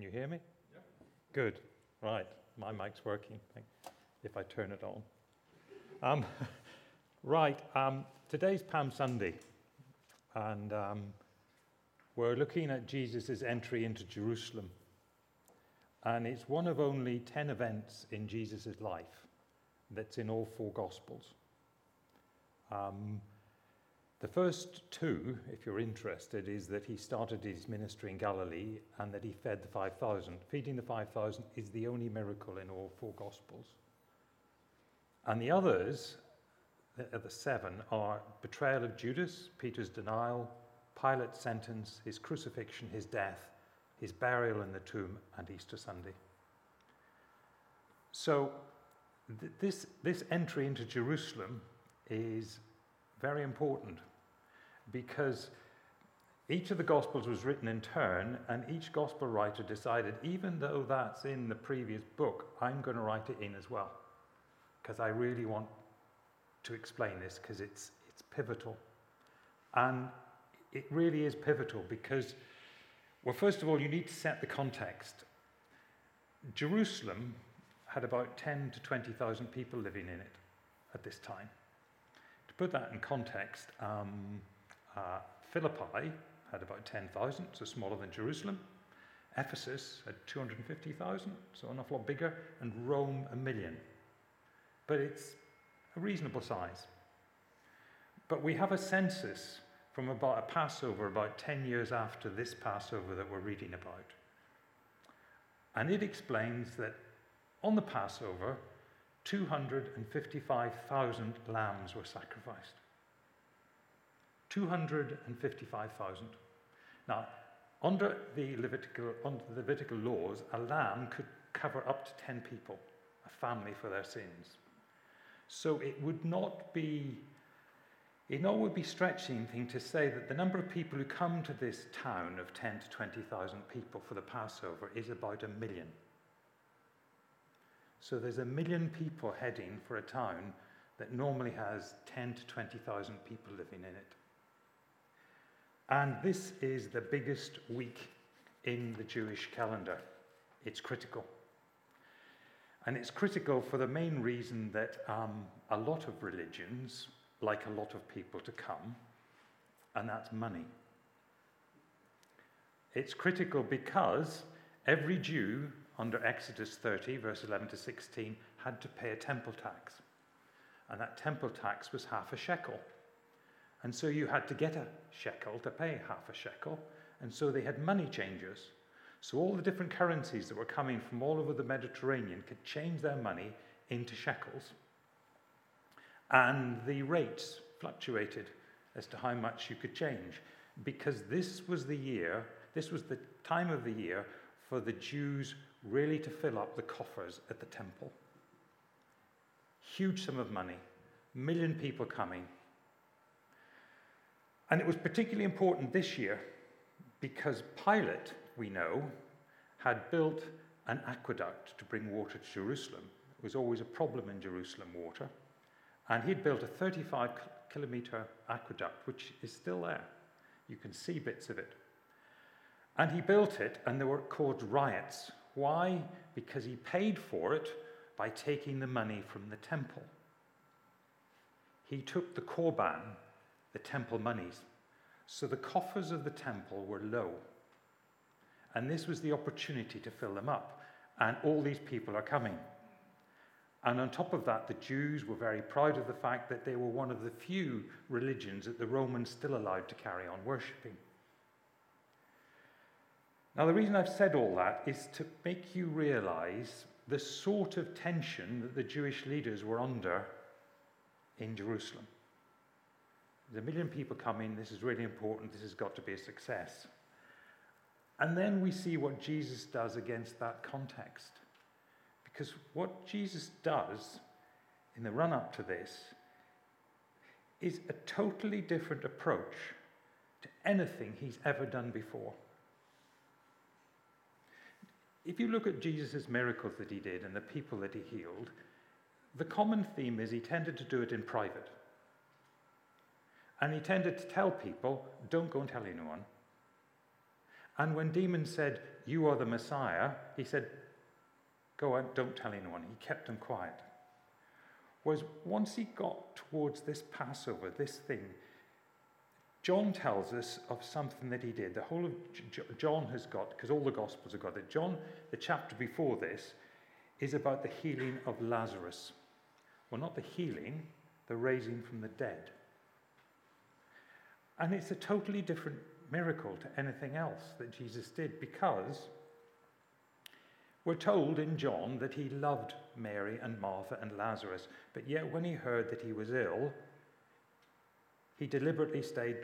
Can you hear me? Yeah. Good. Right. My mic's working if I turn it on. Um, right. Um, today's Palm Sunday, and um, we're looking at Jesus' entry into Jerusalem. And it's one of only 10 events in Jesus' life that's in all four Gospels. The first two, if you're interested, is that he started his ministry in Galilee and that he fed the 5,000. Feeding the 5,000 is the only miracle in all four Gospels. And the others, uh, the seven, are betrayal of Judas, Peter's denial, Pilate's sentence, his crucifixion, his death, his burial in the tomb, and Easter Sunday. So, th- this, this entry into Jerusalem is very important because each of the Gospels was written in turn, and each Gospel writer decided, even though that's in the previous book, I'm going to write it in as well. Because I really want to explain this, because it's, it's pivotal. And it really is pivotal because, well, first of all, you need to set the context. Jerusalem had about 10 to 20,000 people living in it at this time. To put that in context, um, uh, Philippi had about 10,000, so smaller than Jerusalem. Ephesus had 250,000, so an awful lot bigger, and Rome a million. But it's a reasonable size. But we have a census from about a Passover about 10 years after this Passover that we're reading about. And it explains that on the Passover, 255,000 lambs were sacrificed. 255,000. Now, under the Levitical, under the Levitical laws, a lamb could cover up to 10 people, a family for their sins. So it would not be, it not would be stretching thing to say that the number of people who come to this town of 10 to 20,000 people for the Passover is about a million. So there's a million people heading for a town that normally has 10 to 20,000 people living in it. And this is the biggest week in the Jewish calendar. It's critical. And it's critical for the main reason that um, a lot of religions like a lot of people to come, and that's money. It's critical because every Jew under Exodus 30, verse 11 to 16, had to pay a temple tax. And that temple tax was half a shekel. And so you had to get a shekel to pay half a shekel. And so they had money changers. So all the different currencies that were coming from all over the Mediterranean could change their money into shekels. And the rates fluctuated as to how much you could change because this was the year, this was the time of the year for the Jews really to fill up the coffers at the temple. Huge sum of money, million people coming, and it was particularly important this year because Pilate, we know, had built an aqueduct to bring water to Jerusalem. It was always a problem in Jerusalem, water. And he'd built a 35 kilometer aqueduct, which is still there. You can see bits of it. And he built it, and there were caused riots. Why? Because he paid for it by taking the money from the temple. He took the korban, the temple monies. So the coffers of the temple were low. And this was the opportunity to fill them up. And all these people are coming. And on top of that, the Jews were very proud of the fact that they were one of the few religions that the Romans still allowed to carry on worshipping. Now, the reason I've said all that is to make you realize the sort of tension that the Jewish leaders were under in Jerusalem. There's a million people coming. This is really important. This has got to be a success. And then we see what Jesus does against that context. Because what Jesus does in the run up to this is a totally different approach to anything he's ever done before. If you look at Jesus' miracles that he did and the people that he healed, the common theme is he tended to do it in private. And he tended to tell people, don't go and tell anyone. And when demons said, You are the Messiah, he said, Go on, don't tell anyone. He kept them quiet. Whereas once he got towards this Passover, this thing, John tells us of something that he did. The whole of John has got, because all the Gospels have got it. John, the chapter before this, is about the healing of Lazarus. Well, not the healing, the raising from the dead. And it's a totally different miracle to anything else that Jesus did because we're told in John that he loved Mary and Martha and Lazarus, but yet when he heard that he was ill, he deliberately stayed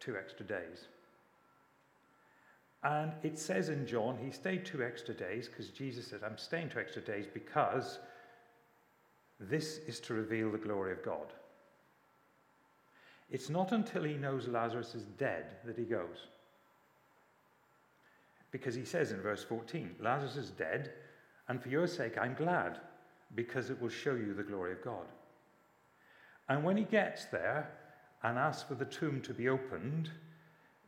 two extra days. And it says in John, he stayed two extra days because Jesus said, I'm staying two extra days because this is to reveal the glory of God. It's not until he knows Lazarus is dead that he goes. Because he says in verse 14, Lazarus is dead, and for your sake I'm glad, because it will show you the glory of God. And when he gets there and asks for the tomb to be opened,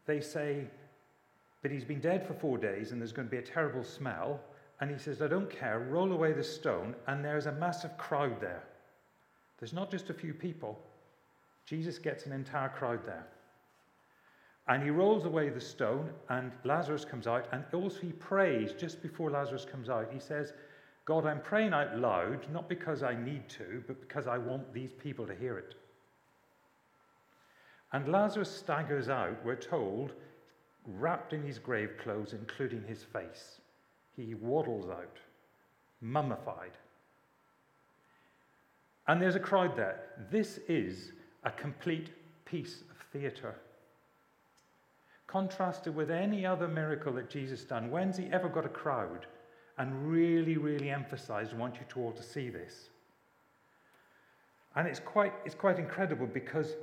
they say, But he's been dead for four days and there's going to be a terrible smell. And he says, I don't care, roll away the stone, and there's a massive crowd there. There's not just a few people, Jesus gets an entire crowd there. And he rolls away the stone, and Lazarus comes out. And also, he prays just before Lazarus comes out. He says, God, I'm praying out loud, not because I need to, but because I want these people to hear it. And Lazarus staggers out, we're told, wrapped in his grave clothes, including his face. He waddles out, mummified. And there's a crowd there. This is a complete piece of theatre. Contrasted with any other miracle that Jesus done, when's he ever got a crowd and really, really emphasized, I want you to all to see this? And it's quite, it's quite incredible because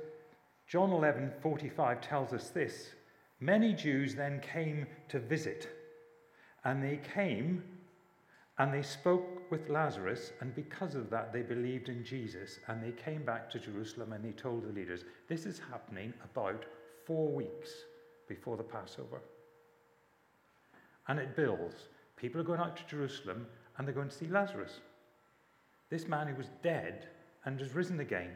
John 11 45 tells us this. Many Jews then came to visit, and they came and they spoke with Lazarus, and because of that, they believed in Jesus, and they came back to Jerusalem and they told the leaders, This is happening about four weeks before the Passover. And it builds. People are going out to Jerusalem and they're going to see Lazarus. This man who was dead and has risen again.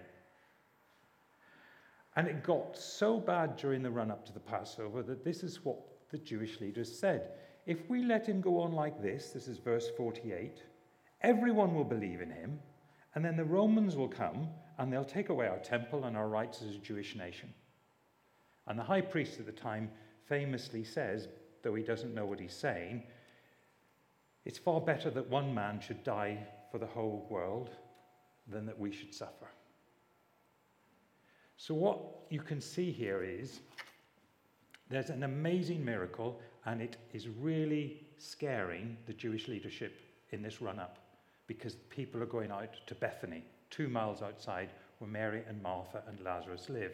And it got so bad during the run up to the Passover that this is what the Jewish leaders said. If we let him go on like this, this is verse 48, everyone will believe in him, and then the Romans will come and they'll take away our temple and our rights as a Jewish nation. And the high priest at the time famously says, though he doesn't know what he's saying, it's far better that one man should die for the whole world than that we should suffer. So, what you can see here is there's an amazing miracle, and it is really scaring the Jewish leadership in this run up because people are going out to Bethany, two miles outside where Mary and Martha and Lazarus live.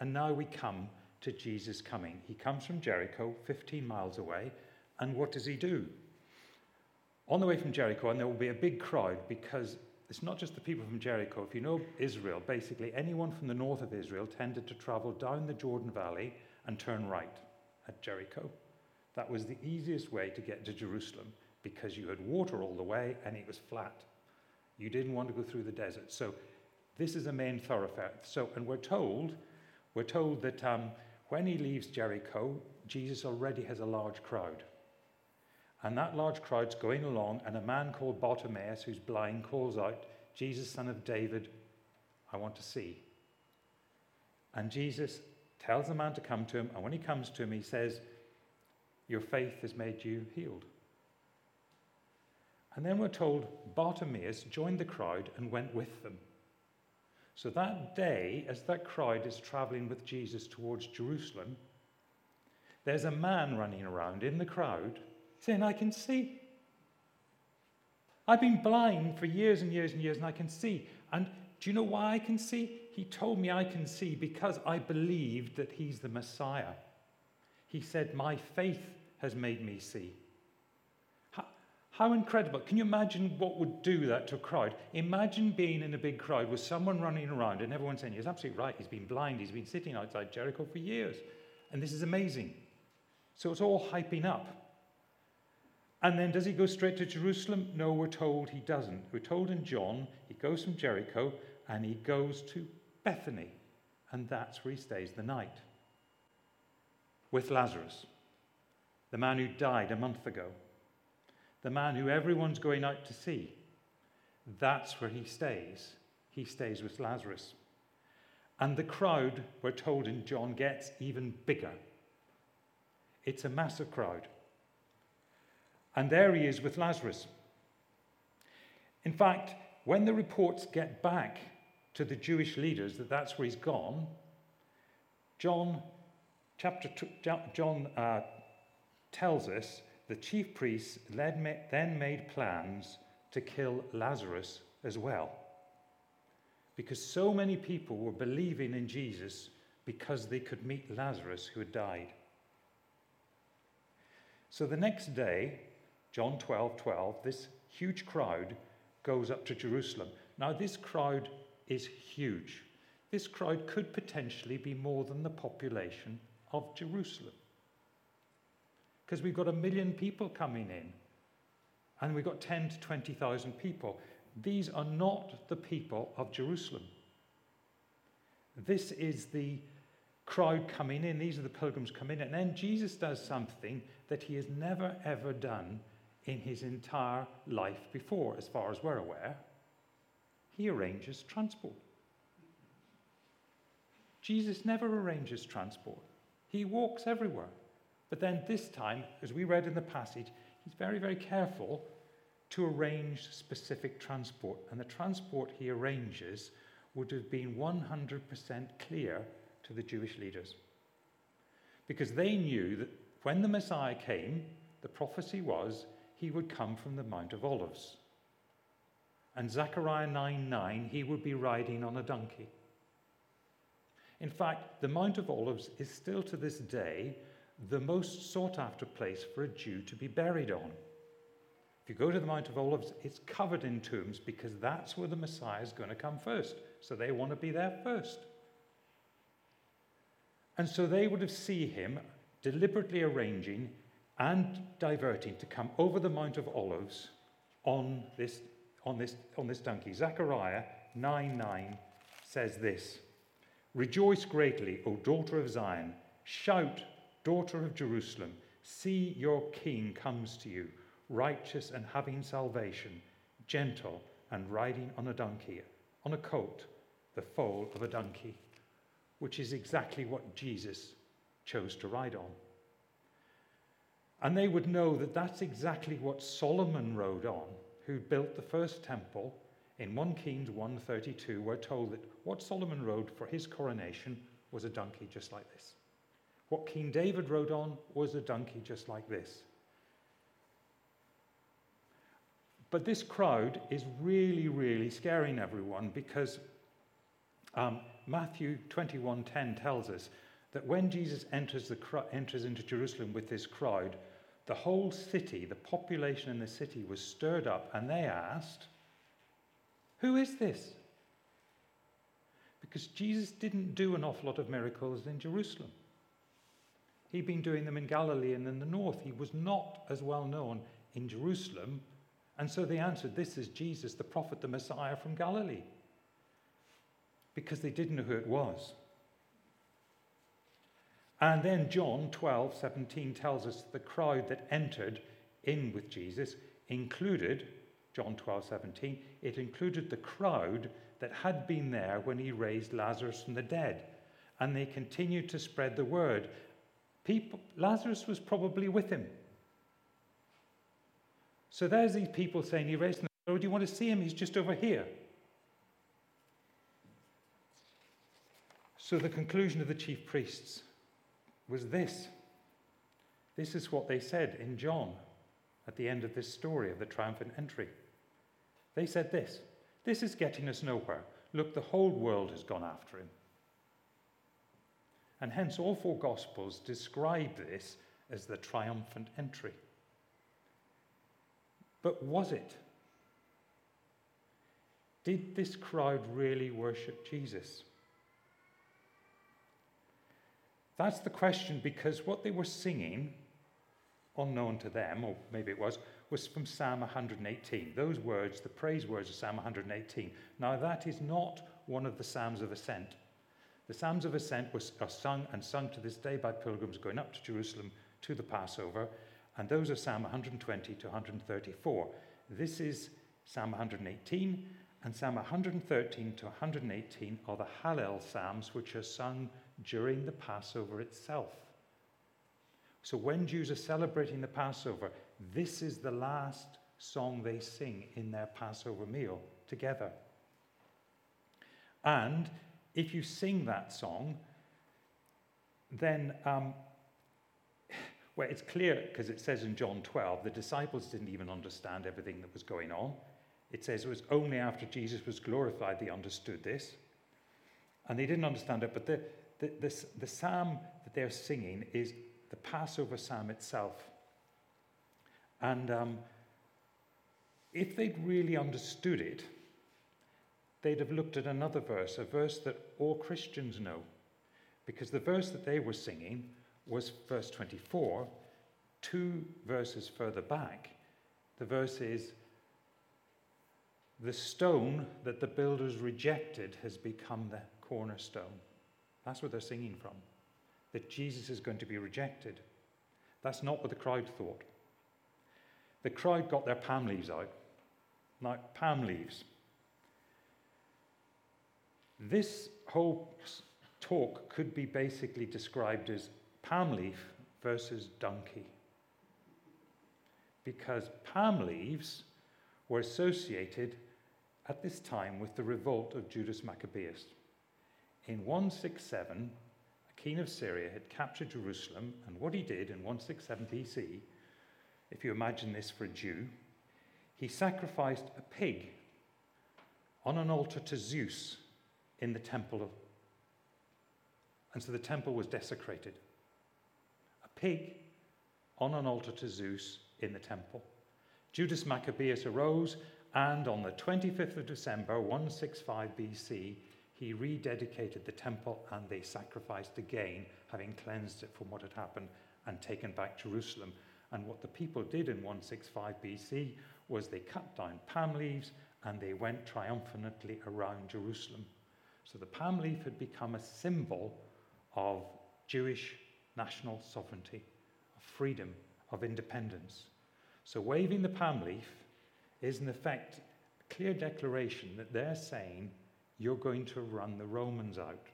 And now we come to Jesus coming. He comes from Jericho, 15 miles away, and what does he do? On the way from Jericho, and there will be a big crowd because it's not just the people from Jericho. If you know Israel, basically anyone from the north of Israel tended to travel down the Jordan Valley and turn right at Jericho. That was the easiest way to get to Jerusalem because you had water all the way and it was flat. You didn't want to go through the desert. So this is a main thoroughfare. So, and we're told, we're told that um, when he leaves Jericho, Jesus already has a large crowd. And that large crowd's going along, and a man called Bartimaeus, who's blind, calls out, Jesus, son of David, I want to see. And Jesus tells the man to come to him, and when he comes to him, he says, Your faith has made you healed. And then we're told Bartimaeus joined the crowd and went with them. So that day, as that crowd is traveling with Jesus towards Jerusalem, there's a man running around in the crowd saying, I can see. I've been blind for years and years and years, and I can see. And do you know why I can see? He told me I can see because I believed that he's the Messiah. He said, My faith has made me see. How, how incredible. Can you imagine what would do that to a crowd? Imagine being in a big crowd with someone running around and everyone saying, He's absolutely right. He's been blind. He's been sitting outside Jericho for years. And this is amazing. So it's all hyping up. And then does he go straight to Jerusalem? No, we're told he doesn't. We're told in John he goes from Jericho and he goes to Bethany, and that's where he stays the night with Lazarus, the man who died a month ago, the man who everyone's going out to see. That's where he stays. He stays with Lazarus. And the crowd, we're told in John, gets even bigger. It's a massive crowd. And there he is with Lazarus. In fact, when the reports get back to the Jewish leaders that that's where he's gone, John chapter two, John uh, tells us the chief priests then made plans to kill Lazarus as well. Because so many people were believing in Jesus because they could meet Lazarus who had died. So the next day, John 12 12, this huge crowd goes up to Jerusalem. Now, this crowd is huge. This crowd could potentially be more than the population of Jerusalem. Because we've got a million people coming in, and we've got 10 to 20,000 people. These are not the people of Jerusalem. This is the crowd coming in, these are the pilgrims coming in. And then Jesus does something that he has never ever done in his entire life before, as far as we're aware. He arranges transport. Jesus never arranges transport. He walks everywhere. But then this time, as we read in the passage, he's very, very careful to arrange specific transport. And the transport he arranges would have been 100% clear to the Jewish leaders. Because they knew that when the Messiah came, the prophecy was he would come from the Mount of Olives. And Zechariah 9 9, he would be riding on a donkey. In fact, the Mount of Olives is still to this day the most sought after place for a Jew to be buried on. If you go to the Mount of Olives, it's covered in tombs because that's where the Messiah is going to come first. So they want to be there first. And so they would have seen him deliberately arranging and diverting to come over the Mount of Olives on this, on this, on this donkey. Zechariah 9 9 says this. Rejoice greatly, O daughter of Zion. Shout, daughter of Jerusalem. See, your king comes to you, righteous and having salvation, gentle and riding on a donkey, on a colt, the foal of a donkey, which is exactly what Jesus chose to ride on. And they would know that that's exactly what Solomon rode on, who built the first temple in 1 Kings 132, we're told that what Solomon rode for his coronation was a donkey just like this. What King David rode on was a donkey just like this. But this crowd is really, really scaring everyone because um, Matthew 21:10 tells us that when Jesus enters, the, enters into Jerusalem with this crowd, the whole city, the population in the city was stirred up, and they asked, who is this? Because Jesus didn't do an awful lot of miracles in Jerusalem. He'd been doing them in Galilee and in the north. He was not as well known in Jerusalem. And so they answered, This is Jesus, the prophet, the Messiah from Galilee. Because they didn't know who it was. And then John 12, 17 tells us the crowd that entered in with Jesus included John 12, 17, it included the crowd that had been there when he raised Lazarus from the dead. And they continued to spread the word. People, Lazarus was probably with him. So there's these people saying, He raised him. Oh, do you want to see him? He's just over here. So the conclusion of the chief priests was this. This is what they said in John at the end of this story of the triumphant entry. They said this This is getting us nowhere. Look, the whole world has gone after him. And hence, all four Gospels describe this as the triumphant entry. But was it? Did this crowd really worship Jesus? That's the question because what they were singing, unknown to them, or maybe it was, was from Psalm 118. Those words, the praise words of Psalm 118. Now, that is not one of the Psalms of Ascent. The Psalms of Ascent was, are sung and sung to this day by pilgrims going up to Jerusalem to the Passover, and those are Psalm 120 to 134. This is Psalm 118, and Psalm 113 to 118 are the Hallel Psalms, which are sung during the Passover itself. So when Jews are celebrating the Passover, this is the last song they sing in their Passover meal together. And if you sing that song, then, um, well, it's clear because it says in John 12, the disciples didn't even understand everything that was going on. It says it was only after Jesus was glorified they understood this. And they didn't understand it, but the, the, the, the psalm that they're singing is the Passover psalm itself. And um, if they'd really understood it, they'd have looked at another verse, a verse that all Christians know. Because the verse that they were singing was verse 24. Two verses further back, the verse is The stone that the builders rejected has become the cornerstone. That's what they're singing from. That Jesus is going to be rejected. That's not what the crowd thought. The crowd got their palm leaves out, like palm leaves. This whole talk could be basically described as palm leaf versus donkey. Because palm leaves were associated at this time with the revolt of Judas Maccabeus. In 167, a king of Syria had captured Jerusalem, and what he did in 167 BC if you imagine this for a Jew, he sacrificed a pig on an altar to Zeus in the temple. And so the temple was desecrated. A pig on an altar to Zeus in the temple. Judas Maccabeus arose, and on the 25th of December, 165 BC, he rededicated the temple and they sacrificed again, having cleansed it from what had happened and taken back Jerusalem. And what the people did in 165 BC was they cut down palm leaves and they went triumphantly around Jerusalem. So the palm leaf had become a symbol of Jewish national sovereignty, of freedom, of independence. So waving the palm leaf is, in effect, a clear declaration that they're saying, you're going to run the Romans out.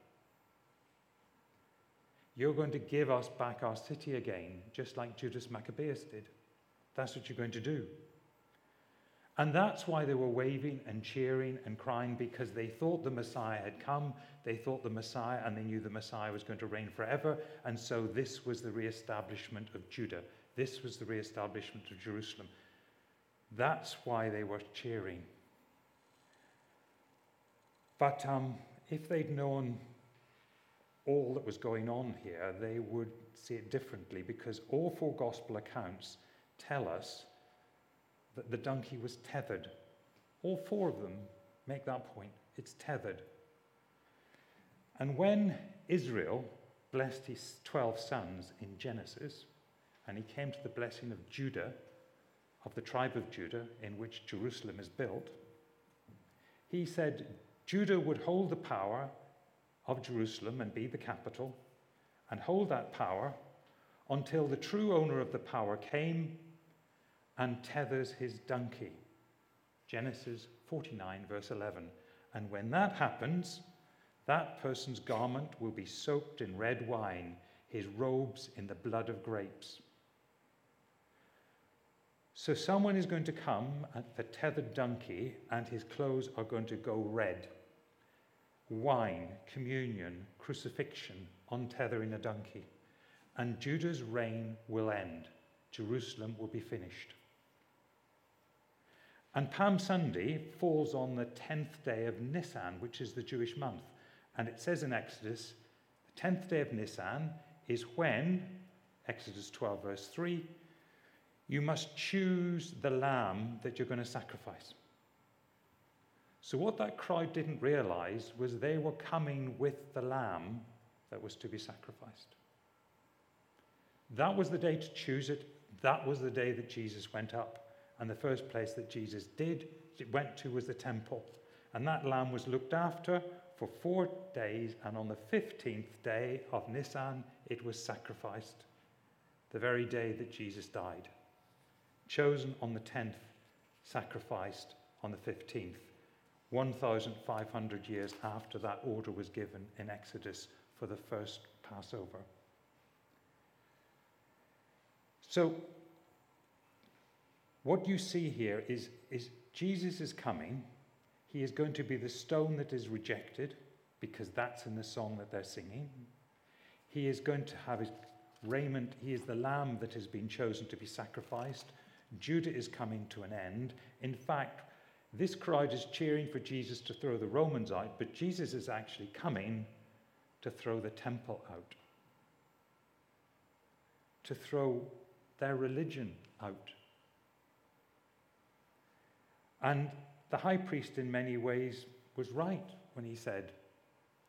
You're going to give us back our city again, just like Judas Maccabeus did. That's what you're going to do. And that's why they were waving and cheering and crying because they thought the Messiah had come. They thought the Messiah, and they knew the Messiah was going to reign forever. And so this was the reestablishment of Judah. This was the reestablishment of Jerusalem. That's why they were cheering. But um, if they'd known all that was going on here, they would see it differently because all four gospel accounts tell us that the donkey was tethered. All four of them make that point. It's tethered. And when Israel blessed his 12 sons in Genesis, and he came to the blessing of Judah, of the tribe of Judah, in which Jerusalem is built, he said Judah would hold the power of Jerusalem and be the capital and hold that power until the true owner of the power came and tethers his donkey. Genesis 49, verse 11. And when that happens, that person's garment will be soaked in red wine, his robes in the blood of grapes. So someone is going to come at the tethered donkey, and his clothes are going to go red wine, communion, crucifixion, untethering a donkey. And Judah's reign will end. Jerusalem will be finished. And Palm Sunday falls on the 10th day of Nisan, which is the Jewish month. And it says in Exodus, the 10th day of Nisan is when, Exodus 12, verse 3, you must choose the lamb that you're going to sacrifice. So, what that crowd didn't realize was they were coming with the lamb that was to be sacrificed. That was the day to choose it. That was the day that Jesus went up. And the first place that Jesus did went to was the temple. And that lamb was looked after for four days, and on the 15th day of Nisan, it was sacrificed, the very day that Jesus died. Chosen on the 10th, sacrificed on the 15th, 1,500 years after that order was given in Exodus for the first Passover. So, what you see here is, is Jesus is coming. He is going to be the stone that is rejected, because that's in the song that they're singing. He is going to have his raiment. He is the lamb that has been chosen to be sacrificed. Judah is coming to an end. In fact, this crowd is cheering for Jesus to throw the Romans out, but Jesus is actually coming to throw the temple out, to throw their religion out. And the high priest, in many ways, was right when he said,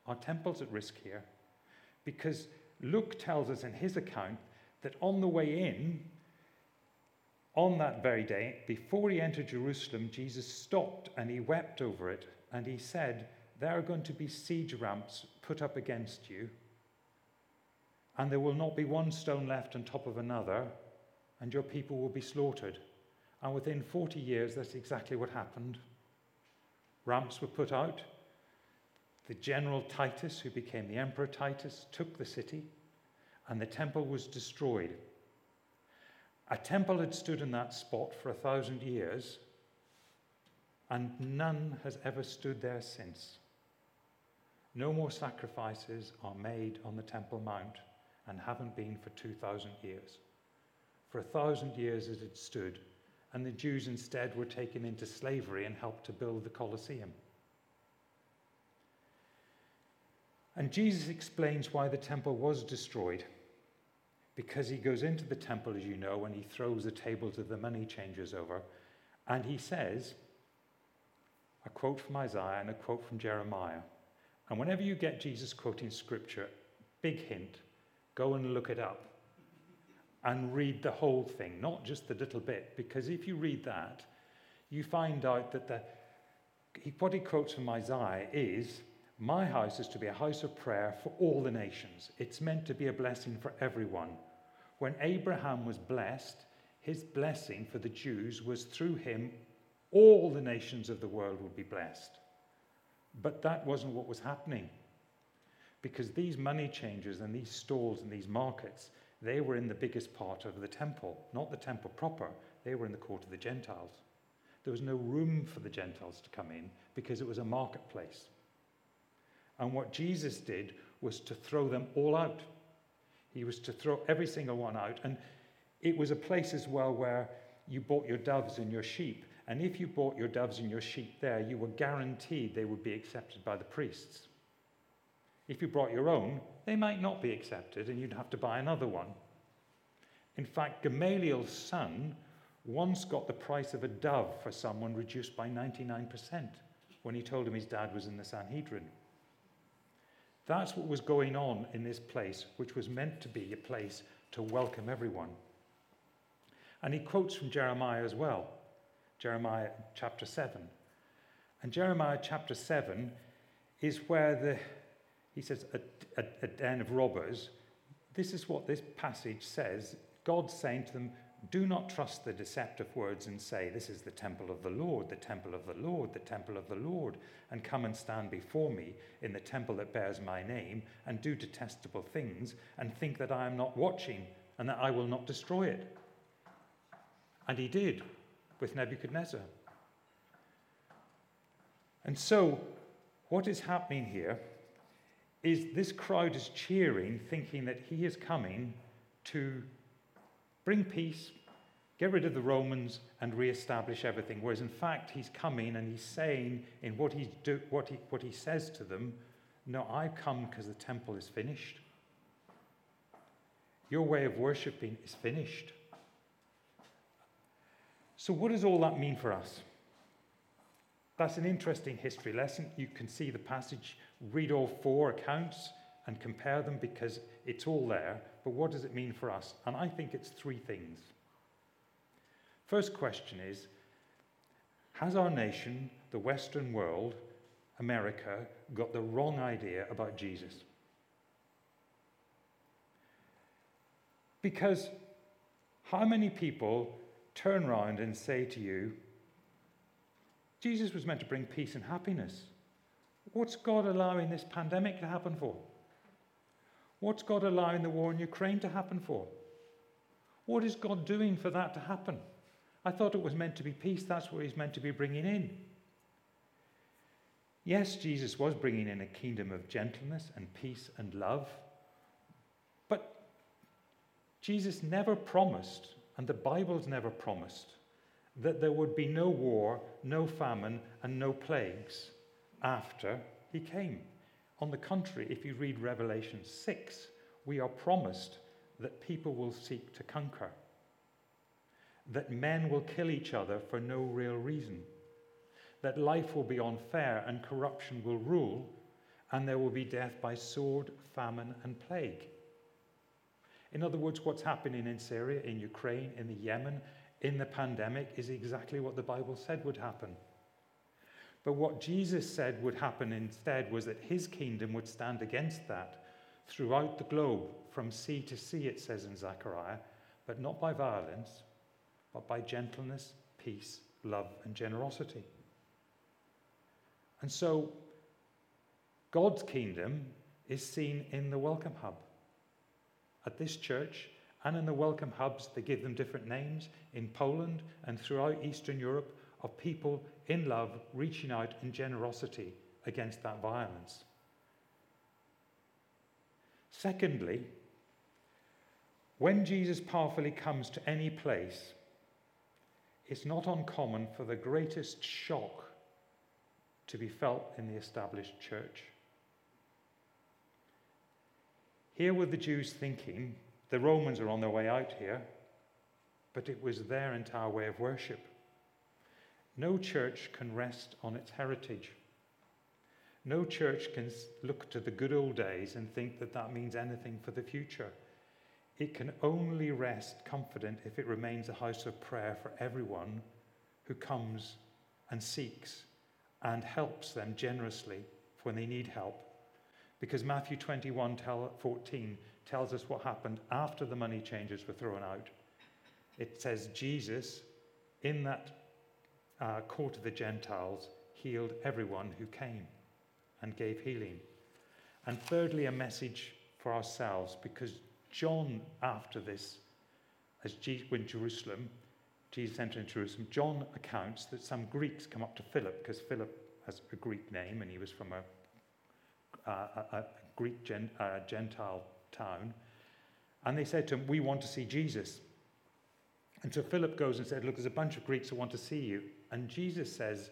Our temple's at risk here. Because Luke tells us in his account that on the way in, on that very day, before he entered Jerusalem, Jesus stopped and he wept over it. And he said, There are going to be siege ramps put up against you, and there will not be one stone left on top of another, and your people will be slaughtered. And within 40 years, that's exactly what happened. Ramps were put out. The general Titus, who became the Emperor Titus, took the city, and the temple was destroyed. A temple had stood in that spot for a thousand years, and none has ever stood there since. No more sacrifices are made on the Temple Mount and haven't been for 2,000 years. For a thousand years it had stood, and the Jews instead were taken into slavery and helped to build the Colosseum. And Jesus explains why the temple was destroyed. Because he goes into the temple, as you know, and he throws the tables of the money changers over. And he says, a quote from Isaiah and a quote from Jeremiah. And whenever you get Jesus quoting scripture, big hint, go and look it up and read the whole thing, not just the little bit, because if you read that, you find out that the, what he quotes from Isaiah is My house is to be a house of prayer for all the nations. It's meant to be a blessing for everyone. When Abraham was blessed, his blessing for the Jews was through him, all the nations of the world would be blessed. But that wasn't what was happening. Because these money changers and these stalls and these markets, they were in the biggest part of the temple, not the temple proper. They were in the court of the Gentiles. There was no room for the Gentiles to come in because it was a marketplace. And what Jesus did was to throw them all out. He was to throw every single one out. And it was a place as well where you bought your doves and your sheep. And if you bought your doves and your sheep there, you were guaranteed they would be accepted by the priests. If you brought your own, they might not be accepted and you'd have to buy another one. In fact, Gamaliel's son once got the price of a dove for someone reduced by 99% when he told him his dad was in the Sanhedrin. That's what was going on in this place, which was meant to be a place to welcome everyone. And he quotes from Jeremiah as well, Jeremiah chapter 7. And Jeremiah chapter 7 is where the he says, a, a, a den of robbers. This is what this passage says. God's saying to them, do not trust the deceptive words and say, This is the temple of the Lord, the temple of the Lord, the temple of the Lord, and come and stand before me in the temple that bears my name, and do detestable things, and think that I am not watching, and that I will not destroy it. And he did with Nebuchadnezzar. And so, what is happening here is this crowd is cheering, thinking that he is coming to bring peace, get rid of the Romans, and re-establish everything. Whereas in fact, he's coming and he's saying in what, he's do, what, he, what he says to them, No, I've come because the temple is finished. Your way of worshipping is finished. So, what does all that mean for us? That's an interesting history lesson. You can see the passage read all four accounts and compare them because it's all there, but what does it mean for us? And I think it's three things. First question is Has our nation, the Western world, America, got the wrong idea about Jesus? Because how many people turn around and say to you, Jesus was meant to bring peace and happiness? What's God allowing this pandemic to happen for? What's God allowing the war in Ukraine to happen for? What is God doing for that to happen? I thought it was meant to be peace. That's what he's meant to be bringing in. Yes, Jesus was bringing in a kingdom of gentleness and peace and love. But Jesus never promised, and the Bible's never promised, that there would be no war, no famine, and no plagues after he came. On the contrary, if you read Revelation 6, we are promised that people will seek to conquer, that men will kill each other for no real reason, that life will be unfair and corruption will rule, and there will be death by sword, famine, and plague. In other words, what's happening in Syria, in Ukraine, in the Yemen, in the pandemic is exactly what the Bible said would happen. But what Jesus said would happen instead was that his kingdom would stand against that throughout the globe, from sea to sea, it says in Zechariah, but not by violence, but by gentleness, peace, love, and generosity. And so, God's kingdom is seen in the Welcome Hub. At this church and in the Welcome Hubs, they give them different names in Poland and throughout Eastern Europe of people in love reaching out in generosity against that violence. Secondly, when Jesus powerfully comes to any place, it's not uncommon for the greatest shock to be felt in the established church. Here were the Jews thinking the Romans are on their way out here, but it was their entire way of worship. No church can rest on its heritage. No church can look to the good old days and think that that means anything for the future. It can only rest confident if it remains a house of prayer for everyone who comes and seeks and helps them generously when they need help. Because Matthew 21 tell, 14 tells us what happened after the money changers were thrown out. It says Jesus, in that uh, court of the Gentiles, healed everyone who came and gave healing. And thirdly, a message for ourselves, because John, after this, as Jesus, when Jerusalem, Jesus entered Jerusalem, John accounts that some Greeks come up to Philip, because Philip has a Greek name and he was from a, a, a Greek gen, uh, Gentile town. And they said to him, We want to see Jesus. And so Philip goes and said, Look, there's a bunch of Greeks who want to see you. And Jesus says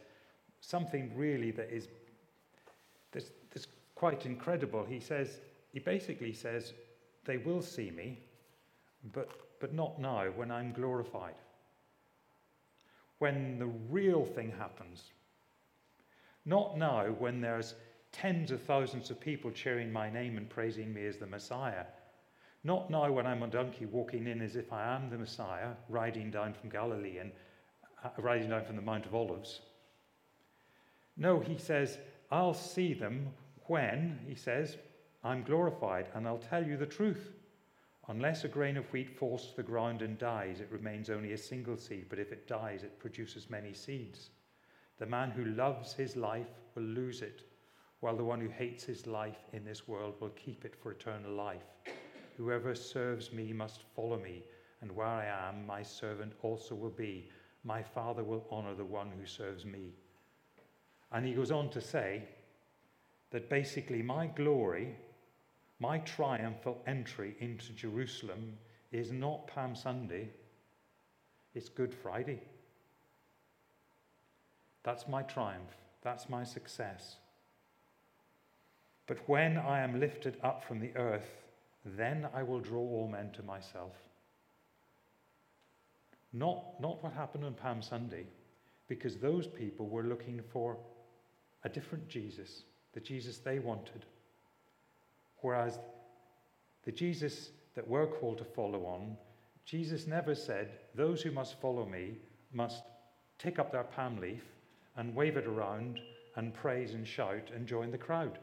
something really that is that's, that's quite incredible. He says, he basically says, They will see me, but, but not now when I'm glorified. When the real thing happens. Not now when there's tens of thousands of people cheering my name and praising me as the Messiah. Not now when I'm a donkey walking in as if I am the Messiah, riding down from Galilee and uh, riding down from the Mount of Olives. No, he says, I'll see them when, he says, I'm glorified, and I'll tell you the truth. Unless a grain of wheat falls to the ground and dies, it remains only a single seed, but if it dies, it produces many seeds. The man who loves his life will lose it, while the one who hates his life in this world will keep it for eternal life. Whoever serves me must follow me, and where I am, my servant also will be. My Father will honor the one who serves me. And he goes on to say that basically my glory, my triumphal entry into Jerusalem is not Palm Sunday, it's Good Friday. That's my triumph, that's my success. But when I am lifted up from the earth, then I will draw all men to myself. Not, not what happened on Palm Sunday, because those people were looking for a different Jesus, the Jesus they wanted. Whereas the Jesus that we're called to follow on, Jesus never said, Those who must follow me must take up their palm leaf and wave it around and praise and shout and join the crowd.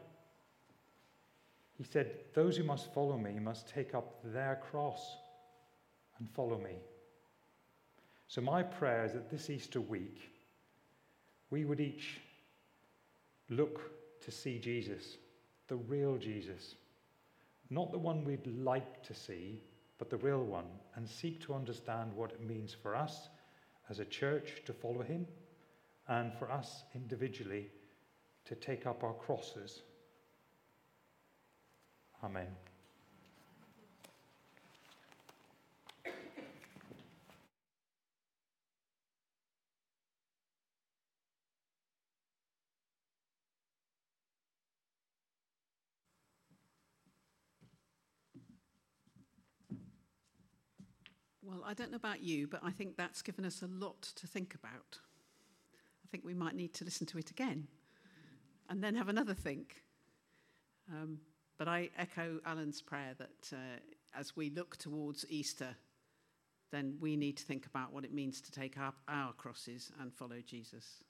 He said, Those who must follow me must take up their cross and follow me. So, my prayer is that this Easter week, we would each look to see Jesus, the real Jesus, not the one we'd like to see, but the real one, and seek to understand what it means for us as a church to follow him and for us individually to take up our crosses. Amen. I don't know about you, but I think that's given us a lot to think about. I think we might need to listen to it again and then have another think. Um, but I echo Alan's prayer that uh, as we look towards Easter, then we need to think about what it means to take up our crosses and follow Jesus.